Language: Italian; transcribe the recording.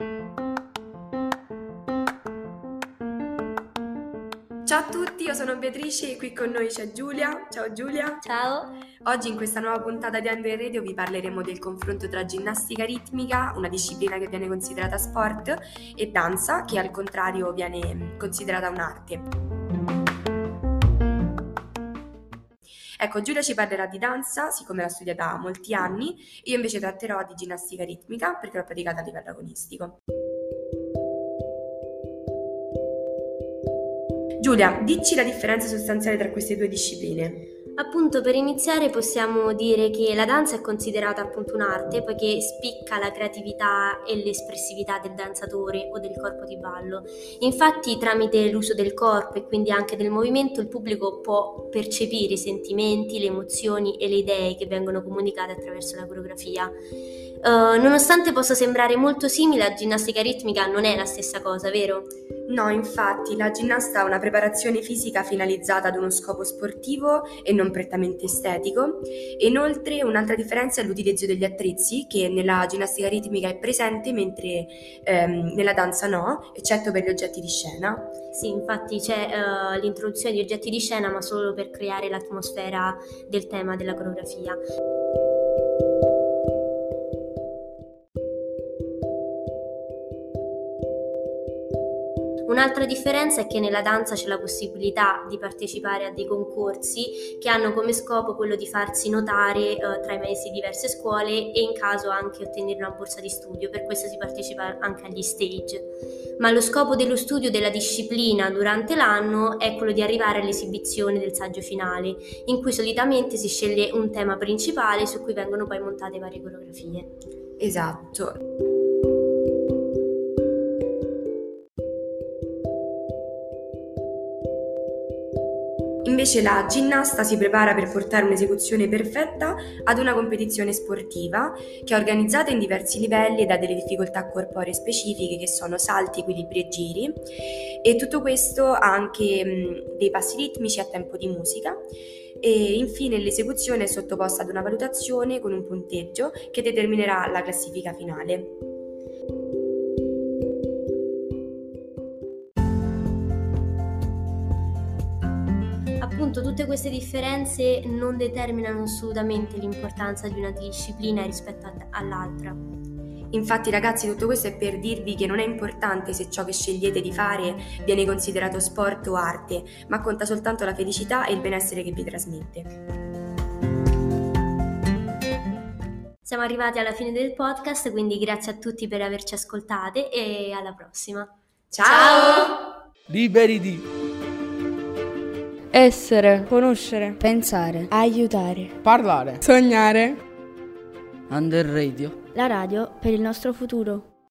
Ciao a tutti, io sono Beatrice e qui con noi c'è Giulia. Ciao Giulia. Ciao. Oggi in questa nuova puntata di Under Radio vi parleremo del confronto tra ginnastica ritmica, una disciplina che viene considerata sport, e danza, che al contrario viene considerata un'arte. Ecco, Giulia ci parlerà di danza, siccome l'ha studiata da molti anni, io invece tratterò di ginnastica ritmica perché l'ho praticata a livello agonistico. Giulia, dici la differenza sostanziale tra queste due discipline. Appunto, per iniziare possiamo dire che la danza è considerata appunto un'arte poiché spicca la creatività e l'espressività del danzatore o del corpo di ballo. Infatti, tramite l'uso del corpo e quindi anche del movimento, il pubblico può percepire i sentimenti, le emozioni e le idee che vengono comunicate attraverso la coreografia. Uh, nonostante possa sembrare molto simile, la ginnastica ritmica non è la stessa cosa, vero? No, infatti, la ginnasta ha una preparazione fisica finalizzata ad uno scopo sportivo e non prettamente estetico. Inoltre, un'altra differenza è l'utilizzo degli attrezzi, che nella ginnastica ritmica è presente, mentre ehm, nella danza no, eccetto per gli oggetti di scena. Sì, infatti c'è uh, l'introduzione di oggetti di scena, ma solo per creare l'atmosfera del tema della coreografia. Un'altra differenza è che nella danza c'è la possibilità di partecipare a dei concorsi che hanno come scopo quello di farsi notare eh, tra i mesi di diverse scuole e in caso anche ottenere una borsa di studio, per questo si partecipa anche agli stage. Ma lo scopo dello studio della disciplina durante l'anno è quello di arrivare all'esibizione del saggio finale, in cui solitamente si sceglie un tema principale su cui vengono poi montate varie coreografie. Esatto. Invece la ginnasta si prepara per portare un'esecuzione perfetta ad una competizione sportiva che è organizzata in diversi livelli ed ha delle difficoltà corporee specifiche che sono salti, equilibri e giri e tutto questo ha anche dei passi ritmici a tempo di musica e infine l'esecuzione è sottoposta ad una valutazione con un punteggio che determinerà la classifica finale. Appunto tutte queste differenze non determinano assolutamente l'importanza di una disciplina rispetto all'altra. Infatti ragazzi tutto questo è per dirvi che non è importante se ciò che scegliete di fare viene considerato sport o arte, ma conta soltanto la felicità e il benessere che vi trasmette. Siamo arrivati alla fine del podcast, quindi grazie a tutti per averci ascoltate e alla prossima. Ciao! Ciao! Liberi di essere, conoscere, pensare, aiutare, parlare, sognare. Under Radio. La radio per il nostro futuro.